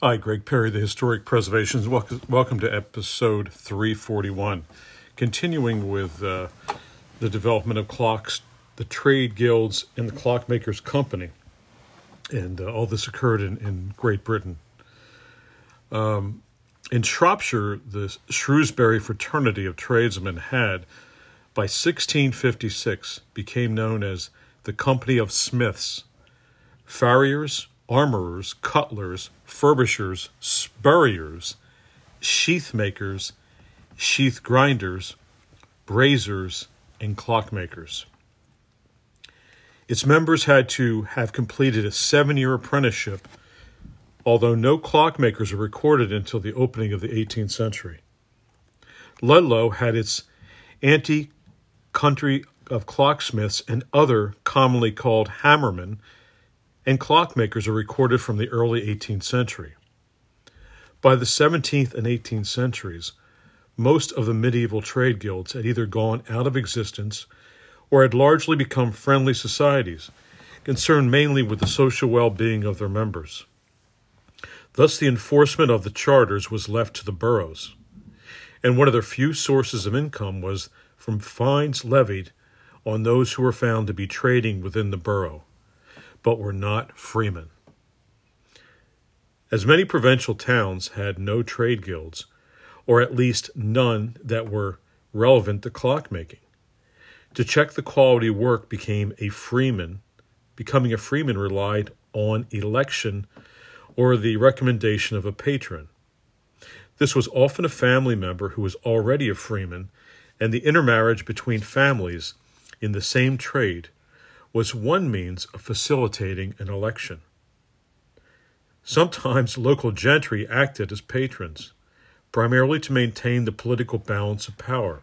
Hi, Greg Perry, the Historic Preservations. Welcome, to episode 341. Continuing with uh, the development of clocks, the trade guilds, and the Clockmakers Company. And uh, all this occurred in, in Great Britain. Um, in Shropshire, the Shrewsbury Fraternity of Tradesmen had, by 1656, became known as the Company of Smiths, Farriers, armorers, cutlers, furbishers, spurriers, sheath makers, sheath grinders, braziers, and clockmakers. Its members had to have completed a seven year apprenticeship, although no clockmakers are recorded until the opening of the 18th century. Ludlow had its anti country of clocksmiths and other commonly called hammermen and clockmakers are recorded from the early 18th century. By the 17th and 18th centuries, most of the medieval trade guilds had either gone out of existence or had largely become friendly societies, concerned mainly with the social well being of their members. Thus, the enforcement of the charters was left to the boroughs, and one of their few sources of income was from fines levied on those who were found to be trading within the borough but were not freemen. As many provincial towns had no trade guilds, or at least none that were relevant to clockmaking. To check the quality work became a freeman. Becoming a freeman relied on election or the recommendation of a patron. This was often a family member who was already a freeman, and the intermarriage between families in the same trade was one means of facilitating an election. Sometimes local gentry acted as patrons, primarily to maintain the political balance of power.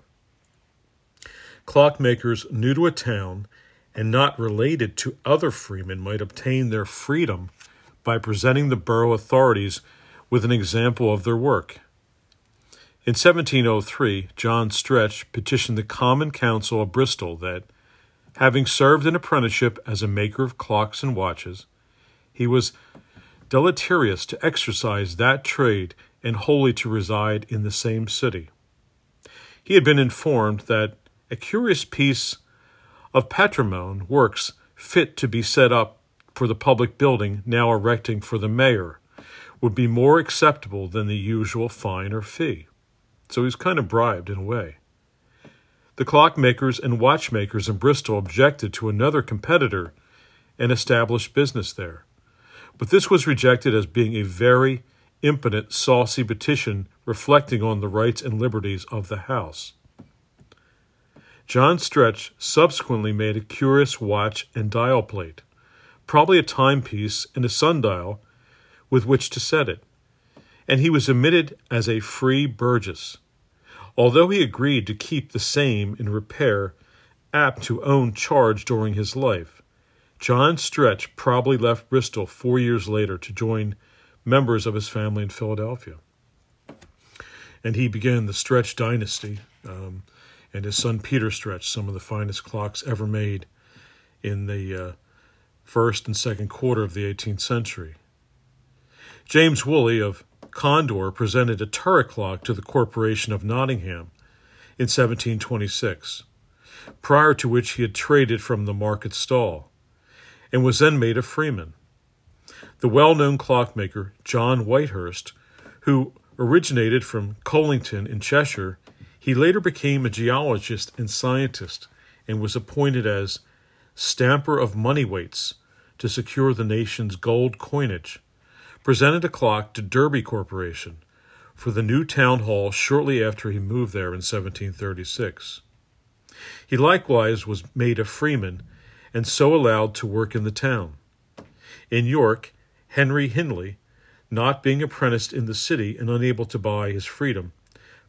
Clockmakers new to a town and not related to other freemen might obtain their freedom by presenting the borough authorities with an example of their work. In 1703, John Stretch petitioned the Common Council of Bristol that Having served an apprenticeship as a maker of clocks and watches, he was deleterious to exercise that trade and wholly to reside in the same city. He had been informed that a curious piece of patrimony works fit to be set up for the public building now erecting for the mayor would be more acceptable than the usual fine or fee. So he was kind of bribed in a way. The clockmakers and watchmakers in Bristol objected to another competitor and established business there. But this was rejected as being a very impotent, saucy petition reflecting on the rights and liberties of the House. John Stretch subsequently made a curious watch and dial plate, probably a timepiece and a sundial with which to set it, and he was admitted as a free burgess although he agreed to keep the same in repair, apt to own charge during his life. John Stretch probably left Bristol four years later to join members of his family in Philadelphia. And he began the Stretch dynasty, um, and his son Peter Stretch, some of the finest clocks ever made in the uh, first and second quarter of the 18th century. James Woolley of Condor presented a turret clock to the Corporation of Nottingham in 1726, prior to which he had traded from the market stall, and was then made a freeman. The well known clockmaker John Whitehurst, who originated from Congleton in Cheshire, he later became a geologist and scientist and was appointed as stamper of money weights to secure the nation's gold coinage presented a clock to Derby Corporation for the new town hall shortly after he moved there in 1736. He likewise was made a freeman and so allowed to work in the town. In York, Henry Hindley, not being apprenticed in the city and unable to buy his freedom,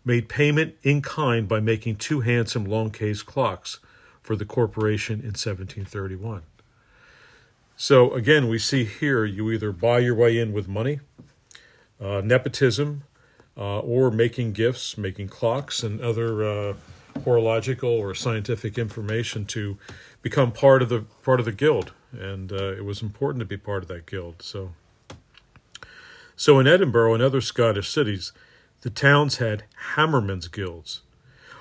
made payment in kind by making two handsome long case clocks for the corporation in 1731. So again, we see here you either buy your way in with money, uh, nepotism, uh, or making gifts, making clocks and other uh, horological or scientific information to become part of the part of the guild, and uh, it was important to be part of that guild. So So in Edinburgh and other Scottish cities, the towns had hammermen's guilds,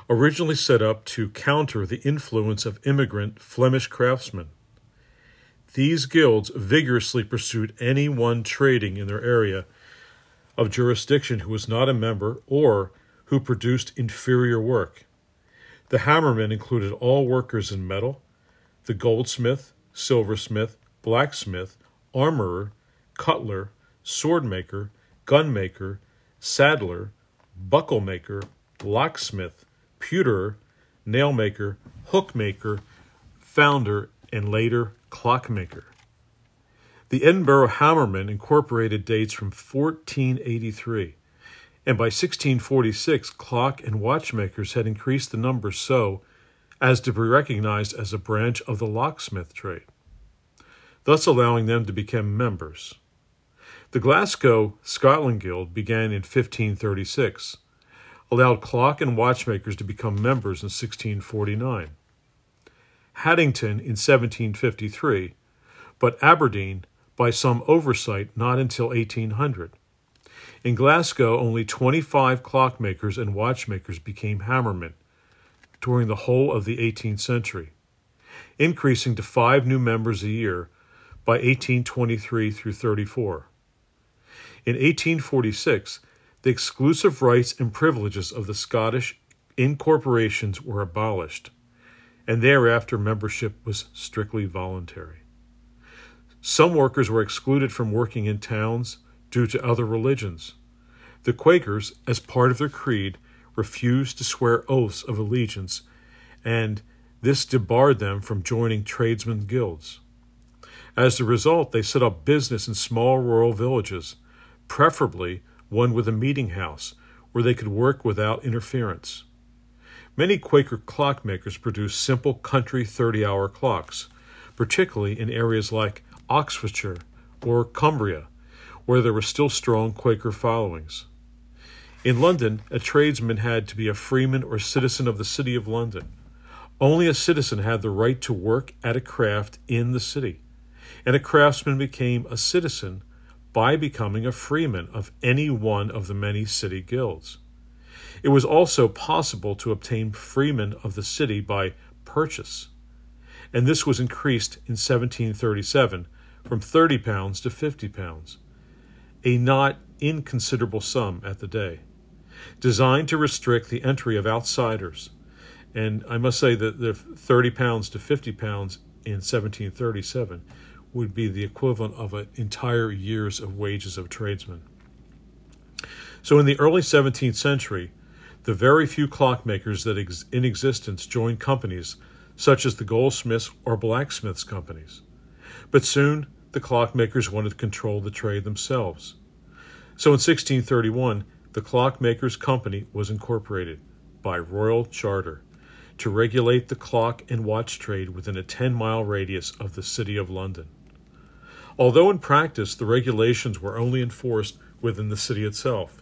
originally set up to counter the influence of immigrant Flemish craftsmen. These guilds vigorously pursued anyone trading in their area of jurisdiction who was not a member or who produced inferior work. The hammermen included all workers in metal, the goldsmith, silversmith, blacksmith, armorer, cutler, swordmaker, gunmaker, saddler, buckle-maker, locksmith, pewterer, nail-maker, hook-maker, founder, and later clockmaker. The Edinburgh Hammermen incorporated dates from 1483, and by 1646 clock and watchmakers had increased the number so as to be recognized as a branch of the locksmith trade, thus allowing them to become members. The Glasgow Scotland Guild began in 1536, allowed clock and watchmakers to become members in 1649. Haddington in 1753, but Aberdeen by some oversight not until 1800. In Glasgow, only 25 clockmakers and watchmakers became hammermen during the whole of the 18th century, increasing to five new members a year by 1823 through 34. In 1846, the exclusive rights and privileges of the Scottish incorporations were abolished, and thereafter membership was strictly voluntary. Some workers were excluded from working in towns due to other religions. The Quakers, as part of their creed, refused to swear oaths of allegiance, and this debarred them from joining tradesmen guilds. As a result, they set up business in small rural villages preferably one with a meeting house where they could work without interference. Many Quaker clockmakers produced simple country 30 hour clocks, particularly in areas like Oxfordshire or Cumbria, where there were still strong Quaker followings. In London, a tradesman had to be a freeman or citizen of the City of London. Only a citizen had the right to work at a craft in the city, and a craftsman became a citizen by becoming a freeman of any one of the many city guilds. It was also possible to obtain freemen of the city by purchase, and this was increased in 1737 from 30 pounds to 50 pounds, a not inconsiderable sum at the day, designed to restrict the entry of outsiders. And I must say that the 30 pounds to 50 pounds in 1737 would be the equivalent of an entire year's of wages of tradesmen. So in the early 17th century, the very few clockmakers that ex- in existence joined companies such as the goldsmiths or blacksmiths companies. But soon the clockmakers wanted to control the trade themselves. So in 1631, the Clockmakers Company was incorporated by royal charter to regulate the clock and watch trade within a 10 mile radius of the City of London although in practice the regulations were only enforced within the city itself.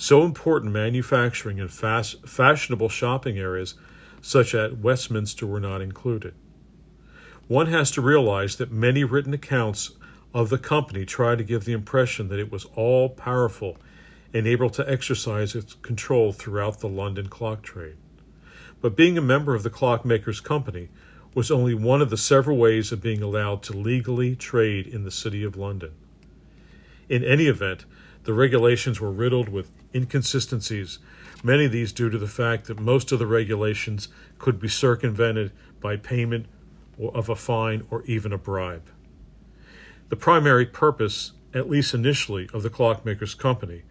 So important manufacturing and fast, fashionable shopping areas, such as Westminster, were not included. One has to realize that many written accounts of the company try to give the impression that it was all powerful and able to exercise its control throughout the London clock trade. But being a member of the Clockmakers Company was only one of the several ways of being allowed to legally trade in the City of London. In any event, the regulations were riddled with inconsistencies, many of these due to the fact that most of the regulations could be circumvented by payment of a fine or even a bribe. The primary purpose, at least initially, of the Clockmakers Company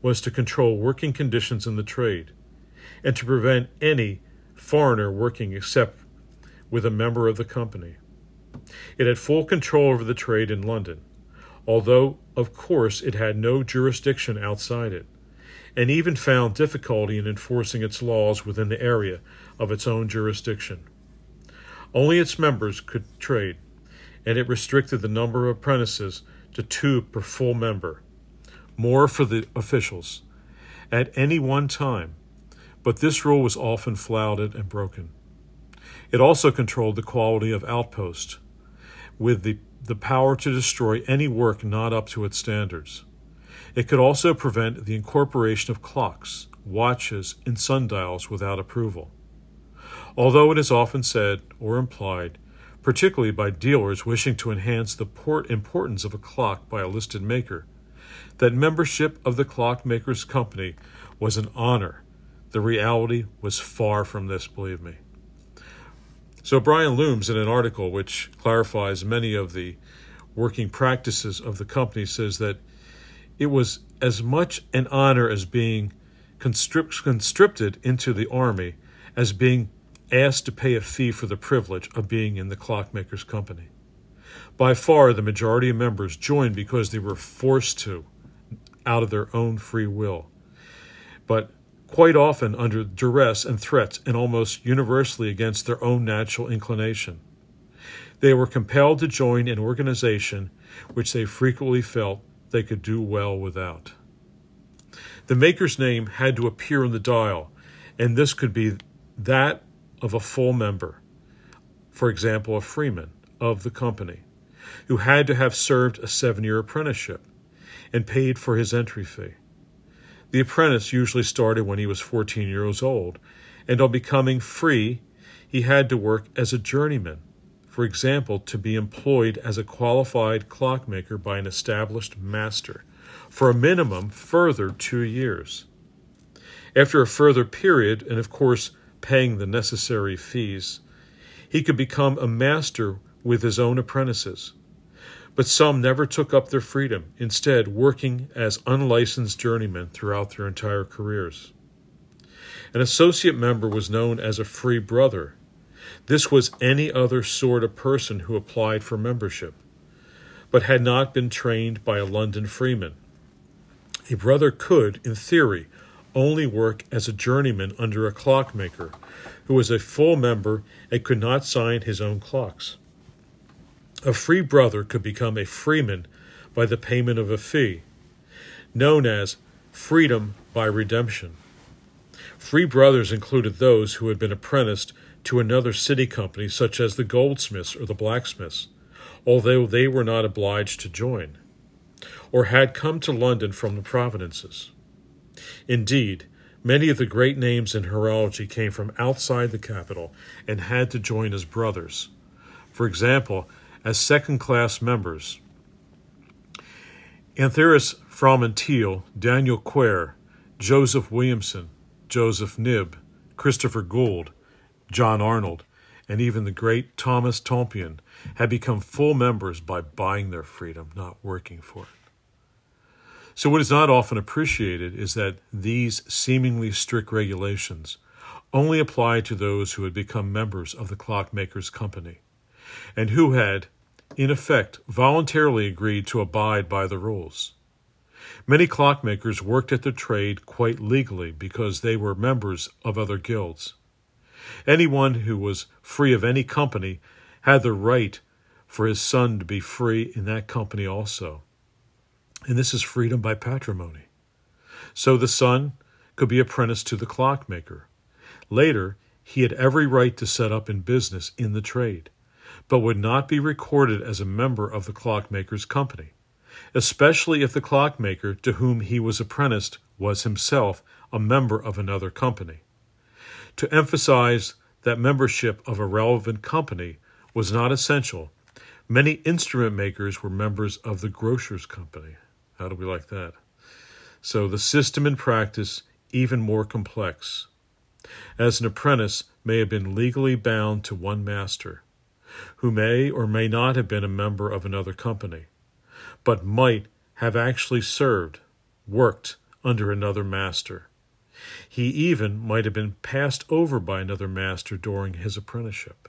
was to control working conditions in the trade and to prevent any foreigner working except with a member of the company. It had full control over the trade in London, although, of course, it had no jurisdiction outside it, and even found difficulty in enforcing its laws within the area of its own jurisdiction. Only its members could trade, and it restricted the number of apprentices to two per full member, more for the officials, at any one time, but this rule was often flouted and broken. It also controlled the quality of outposts, with the, the power to destroy any work not up to its standards. It could also prevent the incorporation of clocks, watches, and sundials without approval. Although it is often said or implied, particularly by dealers wishing to enhance the importance of a clock by a listed maker, that membership of the clockmaker's company was an honor. The reality was far from this, believe me. So, Brian Loomes, in an article which clarifies many of the working practices of the company, says that it was as much an honor as being conscripted into the army as being asked to pay a fee for the privilege of being in the clockmaker's company. By far, the majority of members joined because they were forced to, out of their own free will. But quite often under duress and threats, and almost universally against their own natural inclination. They were compelled to join an organization which they frequently felt they could do well without. The maker's name had to appear on the dial, and this could be that of a full member, for example, a freeman of the company, who had to have served a seven year apprenticeship and paid for his entry fee. The apprentice usually started when he was 14 years old, and on becoming free, he had to work as a journeyman, for example, to be employed as a qualified clockmaker by an established master for a minimum further two years. After a further period, and of course paying the necessary fees, he could become a master with his own apprentices. But some never took up their freedom, instead, working as unlicensed journeymen throughout their entire careers. An associate member was known as a free brother. This was any other sort of person who applied for membership, but had not been trained by a London freeman. A brother could, in theory, only work as a journeyman under a clockmaker who was a full member and could not sign his own clocks. A free brother could become a freeman by the payment of a fee, known as freedom by redemption. Free brothers included those who had been apprenticed to another city company, such as the goldsmiths or the blacksmiths, although they were not obliged to join or had come to London from the provinces. Indeed, many of the great names in horology came from outside the capital and had to join as brothers. For example, as second class members, Ahasuerus Fromanteel, Daniel Quare, Joseph Williamson, Joseph Knibb, Christopher Gould, John Arnold, and even the great Thomas Tompion had become full members by buying their freedom, not working for it. So, what is not often appreciated is that these seemingly strict regulations only apply to those who had become members of the clockmakers' company and who had, in effect, voluntarily agreed to abide by the rules. Many clockmakers worked at the trade quite legally because they were members of other guilds. Anyone who was free of any company had the right for his son to be free in that company also. And this is freedom by patrimony. So the son could be apprenticed to the clockmaker. Later, he had every right to set up in business in the trade, but would not be recorded as a member of the clockmaker's company, especially if the clockmaker to whom he was apprenticed was himself a member of another company. To emphasize that membership of a relevant company was not essential, many instrument makers were members of the grocer's company. How do we like that? So the system in practice even more complex. As an apprentice may have been legally bound to one master, who may or may not have been a member of another company, but might have actually served, worked under another master. He even might have been passed over by another master during his apprenticeship.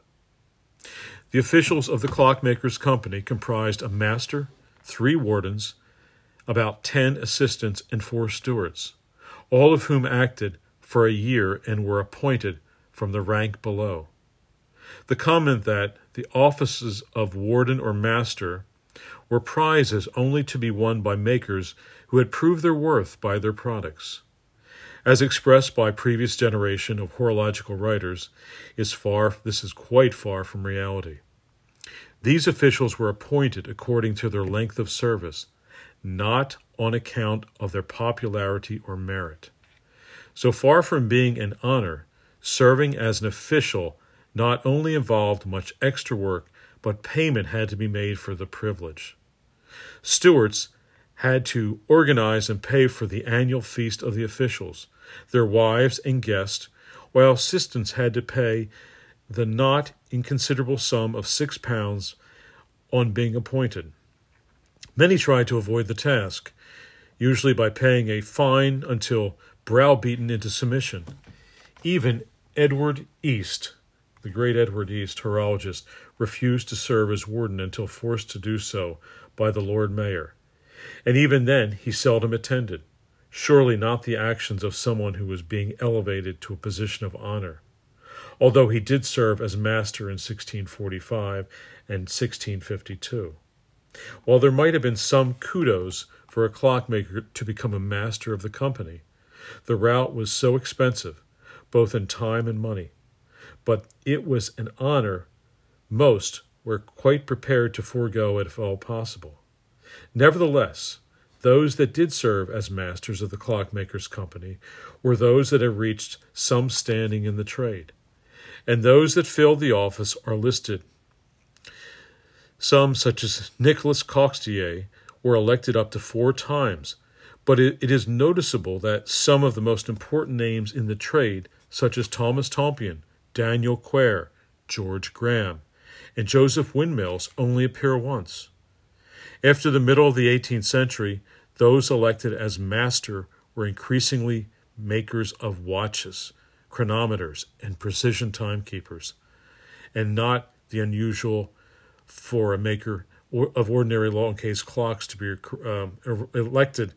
The officials of the clockmakers' company comprised a master, three wardens, about ten assistants and four stewards, all of whom acted for a year and were appointed from the rank below. The comment that the offices of warden or master were prizes only to be won by makers who had proved their worth by their products, as expressed by previous generation of horological writers, is far this is quite far from reality. These officials were appointed according to their length of service not on account of their popularity or merit. So far from being an honor, serving as an official not only involved much extra work, but payment had to be made for the privilege. Stewards had to organize and pay for the annual feast of the officials, their wives and guests, while assistants had to pay the not inconsiderable sum of six pounds on being appointed. Many tried to avoid the task, usually by paying a fine until browbeaten into submission. Even Edward East, the great Edward East, horologist, refused to serve as warden until forced to do so by the Lord Mayor. And even then, he seldom attended. Surely not the actions of someone who was being elevated to a position of honor. Although he did serve as master in 1645 and 1652. While there might have been some kudos for a clockmaker to become a master of the company, the route was so expensive, both in time and money. But it was an honor most were quite prepared to forego if all possible. Nevertheless, those that did serve as masters of the clockmakers' company were those that had reached some standing in the trade, and those that filled the office are listed. Some, such as Nicholas Coxeter, were elected up to four times, but it, it is noticeable that some of the most important names in the trade, such as Thomas Tompion, Daniel Quare, George Graham, and Joseph Windmills, only appear once. After the middle of the 18th century, those elected as master were increasingly makers of watches, chronometers, and precision timekeepers, and not the unusual for a maker of ordinary long case clocks to be um, elected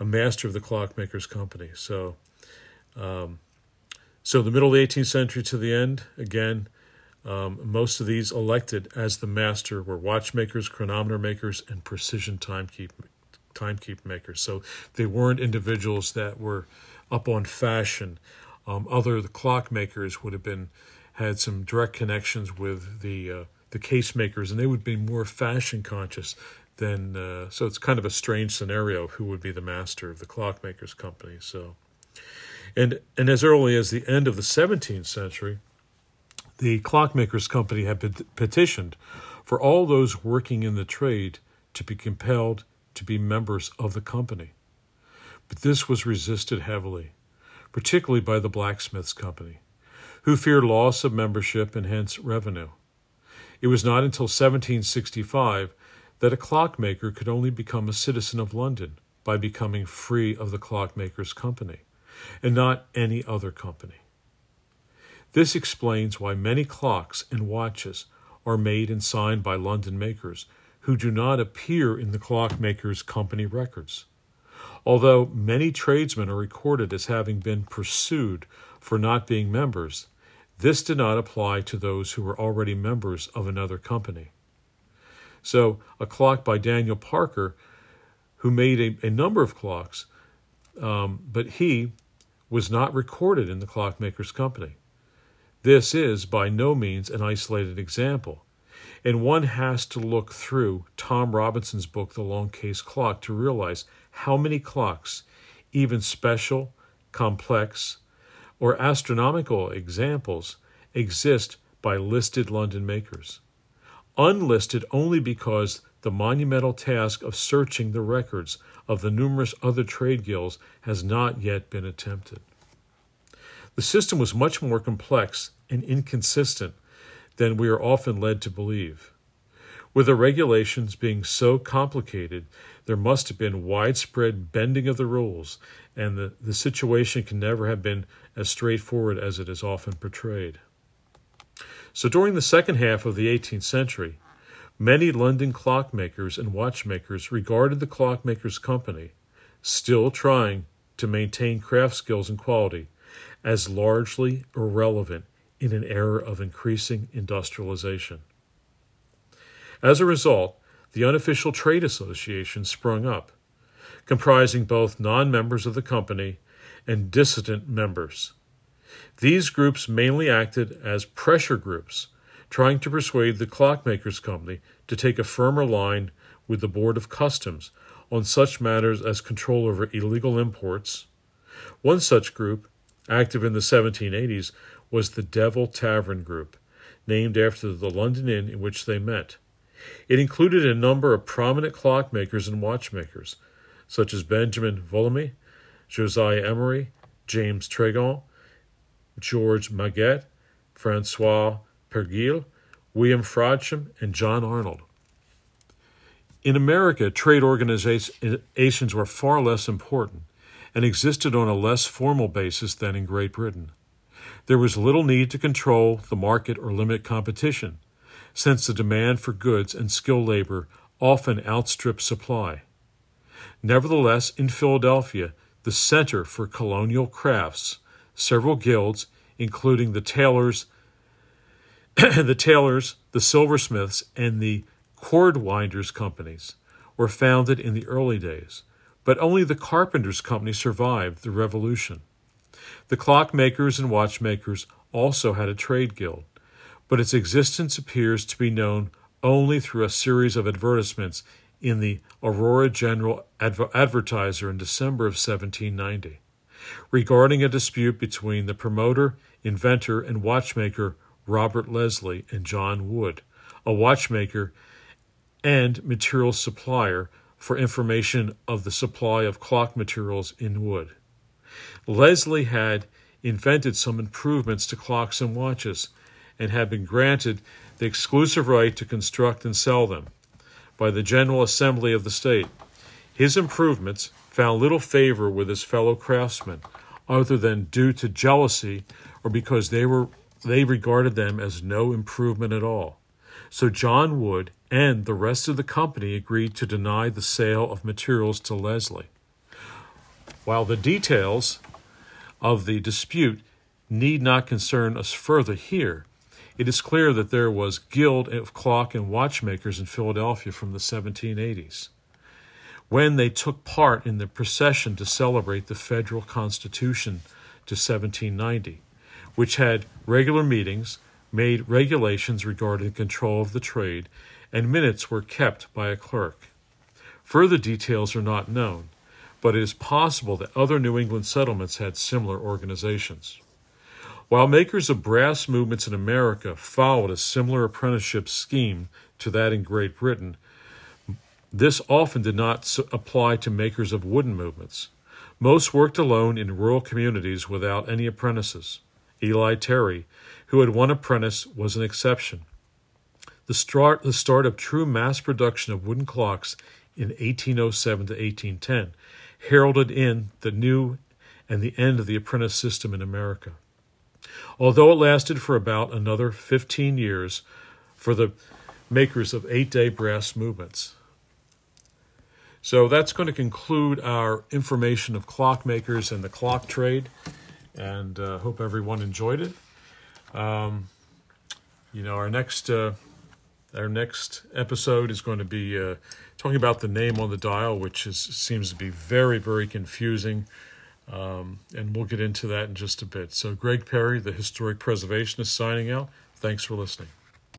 a master of the clockmakers company. So, um, so the middle of the 18th century to the end, again, um, most of these elected as the master were watchmakers, chronometer makers, and precision timekeep timekeep makers. So they weren't individuals that were up on fashion. Um, other the clock makers would have been had some direct connections with the uh, the case makers, and they would be more fashion conscious than. Uh, so it's kind of a strange scenario. Who would be the master of the clockmakers company? So, and and as early as the end of the 17th century the clockmakers company had petitioned for all those working in the trade to be compelled to be members of the company. But this was resisted heavily, particularly by the blacksmiths company, who feared loss of membership and hence revenue. It was not until 1765 that a clockmaker could only become a citizen of London by becoming free of the clockmakers company, and not any other company. This explains why many clocks and watches are made and signed by London makers who do not appear in the clockmakers' company records. Although many tradesmen are recorded as having been pursued for not being members, this did not apply to those who were already members of another company. So, a clock by Daniel Parker, who made a, a number of clocks, um, but he was not recorded in the clockmakers' company. This is by no means an isolated example, and one has to look through Tom Robinson's book, The Long Case Clock, to realize how many clocks, even special, complex, or astronomical examples, exist by listed London makers. Unlisted only because the monumental task of searching the records of the numerous other trade guilds has not yet been attempted. The system was much more complex and inconsistent than we are often led to believe. With the regulations being so complicated, there must have been widespread bending of the rules, and the, the situation can never have been as straightforward as it is often portrayed. So, during the second half of the 18th century, many London clockmakers and watchmakers regarded the Clockmakers Company, still trying to maintain craft skills and quality, as largely irrelevant in an era of increasing industrialization. As a result, the unofficial trade association sprung up, comprising both non members of the company and dissident members. These groups mainly acted as pressure groups, trying to persuade the clockmakers company to take a firmer line with the Board of Customs on such matters as control over illegal imports. One such group, active in the 1780s, was the Devil Tavern Group, named after the London inn in which they met. It included a number of prominent clockmakers and watchmakers, such as Benjamin Vulliamy, Josiah Emery, James Tregent, George Margetts, Francois Perigal, William Frodsham, and John Arnold. In America, trade organizations were far less important and existed on a less formal basis than in Great Britain. There was little need to control the market or limit competition, since the demand for goods and skilled labor often outstripped supply. Nevertheless, in Philadelphia, the center for colonial crafts, several guilds, including the tailors, the tailors, the silversmiths, and the cordwainers companies, were founded in the early days, but only the carpenters company survived the revolution. The clockmakers and watchmakers also had a trade guild, but its existence appears to be known only through a series of advertisements in the Aurora General Adver- Advertiser in December of 1790 regarding a dispute between the promoter, inventor, and watchmaker Robert Leslie and John Wood, a watchmaker and material supplier for information of the supply of clock materials in wood. Leslie had invented some improvements to clocks and watches and had been granted the exclusive right to construct and sell them by the General Assembly of the state. His improvements found little favor with his fellow craftsmen, other than due to jealousy or because they were they regarded them as no improvement at all. So John Wood and the rest of the company agreed to deny the sale of materials to Leslie. While the details of the dispute need not concern us further here, it is clear that there was guild of clock and watchmakers in Philadelphia from the 1780s when they took part in the procession to celebrate the federal constitution to 1790, which had regular meetings, made regulations regarding control of the trade, and minutes were kept by a clerk. Further details are not known, but it is possible that other New England settlements had similar organizations. While makers of brass movements in America followed a similar apprenticeship scheme to that in Great Britain, this often did not apply to makers of wooden movements. Most worked alone in rural communities without any apprentices. Eli Terry, who had one apprentice, was an exception. The start, the start of true mass production of wooden clocks in 1807 to 1810 heralded in the new and the end of the apprentice system in America although it lasted for about another 15 years for the makers of eight day brass movements. So that's going to conclude our information of clockmakers and the clock trade, and uh, hope everyone enjoyed it. Um, you know, our next uh, our next episode is going to be uh, talking about the name on the dial, which is, seems to be very very confusing. Um, and we'll get into that in just a bit. So, Greg Perry, the historic preservationist, signing out. Thanks for listening.